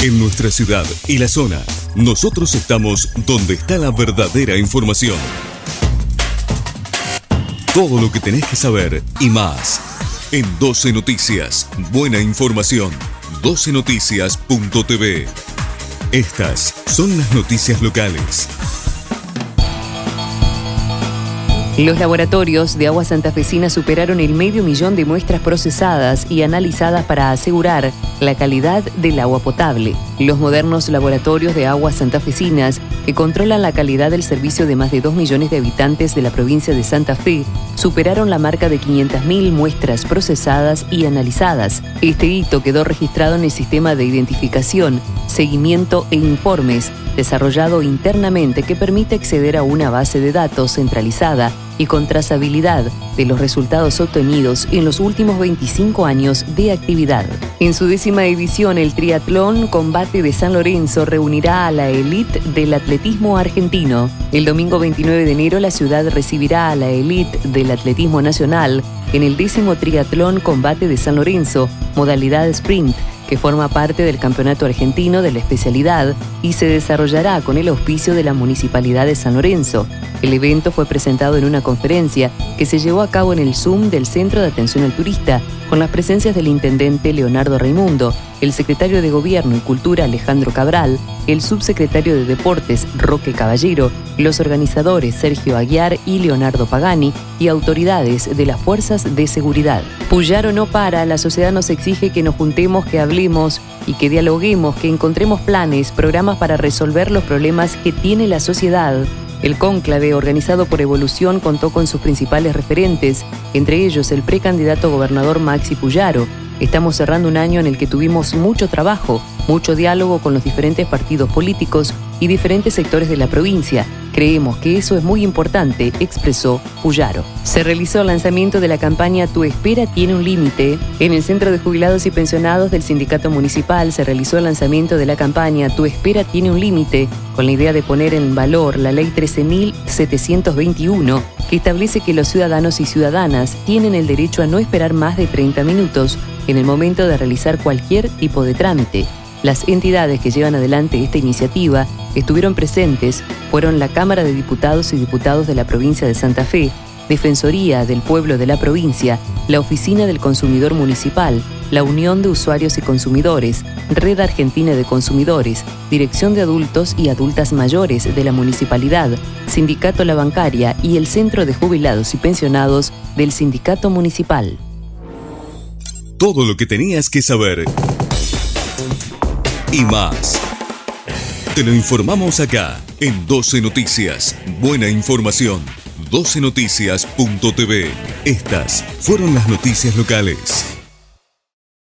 En nuestra ciudad y la zona, nosotros estamos donde está la verdadera información. Todo lo que tenés que saber y más. En 12 Noticias, buena información. 12noticias.tv. Estas son las noticias locales. Los laboratorios de agua santafesina superaron el medio millón de muestras procesadas y analizadas para asegurar la calidad del agua potable. Los modernos laboratorios de aguas santafesinas, que controlan la calidad del servicio de más de 2 millones de habitantes de la provincia de Santa Fe, superaron la marca de 500.000 muestras procesadas y analizadas. Este hito quedó registrado en el sistema de identificación, seguimiento e informes desarrollado internamente que permite acceder a una base de datos centralizada y con trazabilidad de los resultados obtenidos en los últimos 25 años de actividad. En su décima edición, el Triatlón Combate de San Lorenzo reunirá a la élite del atletismo argentino. El domingo 29 de enero, la ciudad recibirá a la élite del atletismo nacional en el décimo Triatlón Combate de San Lorenzo, modalidad sprint que forma parte del Campeonato Argentino de la especialidad y se desarrollará con el auspicio de la Municipalidad de San Lorenzo. El evento fue presentado en una conferencia que se llevó a cabo en el Zoom del Centro de Atención al Turista, con las presencias del intendente Leonardo Raimundo, el secretario de Gobierno y Cultura Alejandro Cabral, el subsecretario de Deportes Roque Caballero, los organizadores Sergio Aguiar y Leonardo Pagani y autoridades de las fuerzas de seguridad. Puyaro no para, la sociedad nos exige que nos juntemos, que hablemos y que dialoguemos, que encontremos planes, programas para resolver los problemas que tiene la sociedad. El cónclave, organizado por Evolución, contó con sus principales referentes, entre ellos el precandidato gobernador Maxi Puyaro, Estamos cerrando un año en el que tuvimos mucho trabajo, mucho diálogo con los diferentes partidos políticos y diferentes sectores de la provincia. Creemos que eso es muy importante, expresó Puyaro. Se realizó el lanzamiento de la campaña Tu espera tiene un límite. En el Centro de Jubilados y Pensionados del Sindicato Municipal se realizó el lanzamiento de la campaña Tu espera tiene un límite, con la idea de poner en valor la Ley 13.721 que establece que los ciudadanos y ciudadanas tienen el derecho a no esperar más de 30 minutos en el momento de realizar cualquier tipo de trámite. Las entidades que llevan adelante esta iniciativa estuvieron presentes fueron la Cámara de Diputados y Diputados de la provincia de Santa Fe, Defensoría del Pueblo de la provincia, la Oficina del Consumidor Municipal, la Unión de Usuarios y Consumidores, Red Argentina de Consumidores, Dirección de Adultos y Adultas Mayores de la Municipalidad, Sindicato La Bancaria y el Centro de Jubilados y Pensionados del Sindicato Municipal todo lo que tenías que saber y más. Te lo informamos acá en 12 Noticias. Buena información. 12noticias.tv. Estas fueron las noticias locales.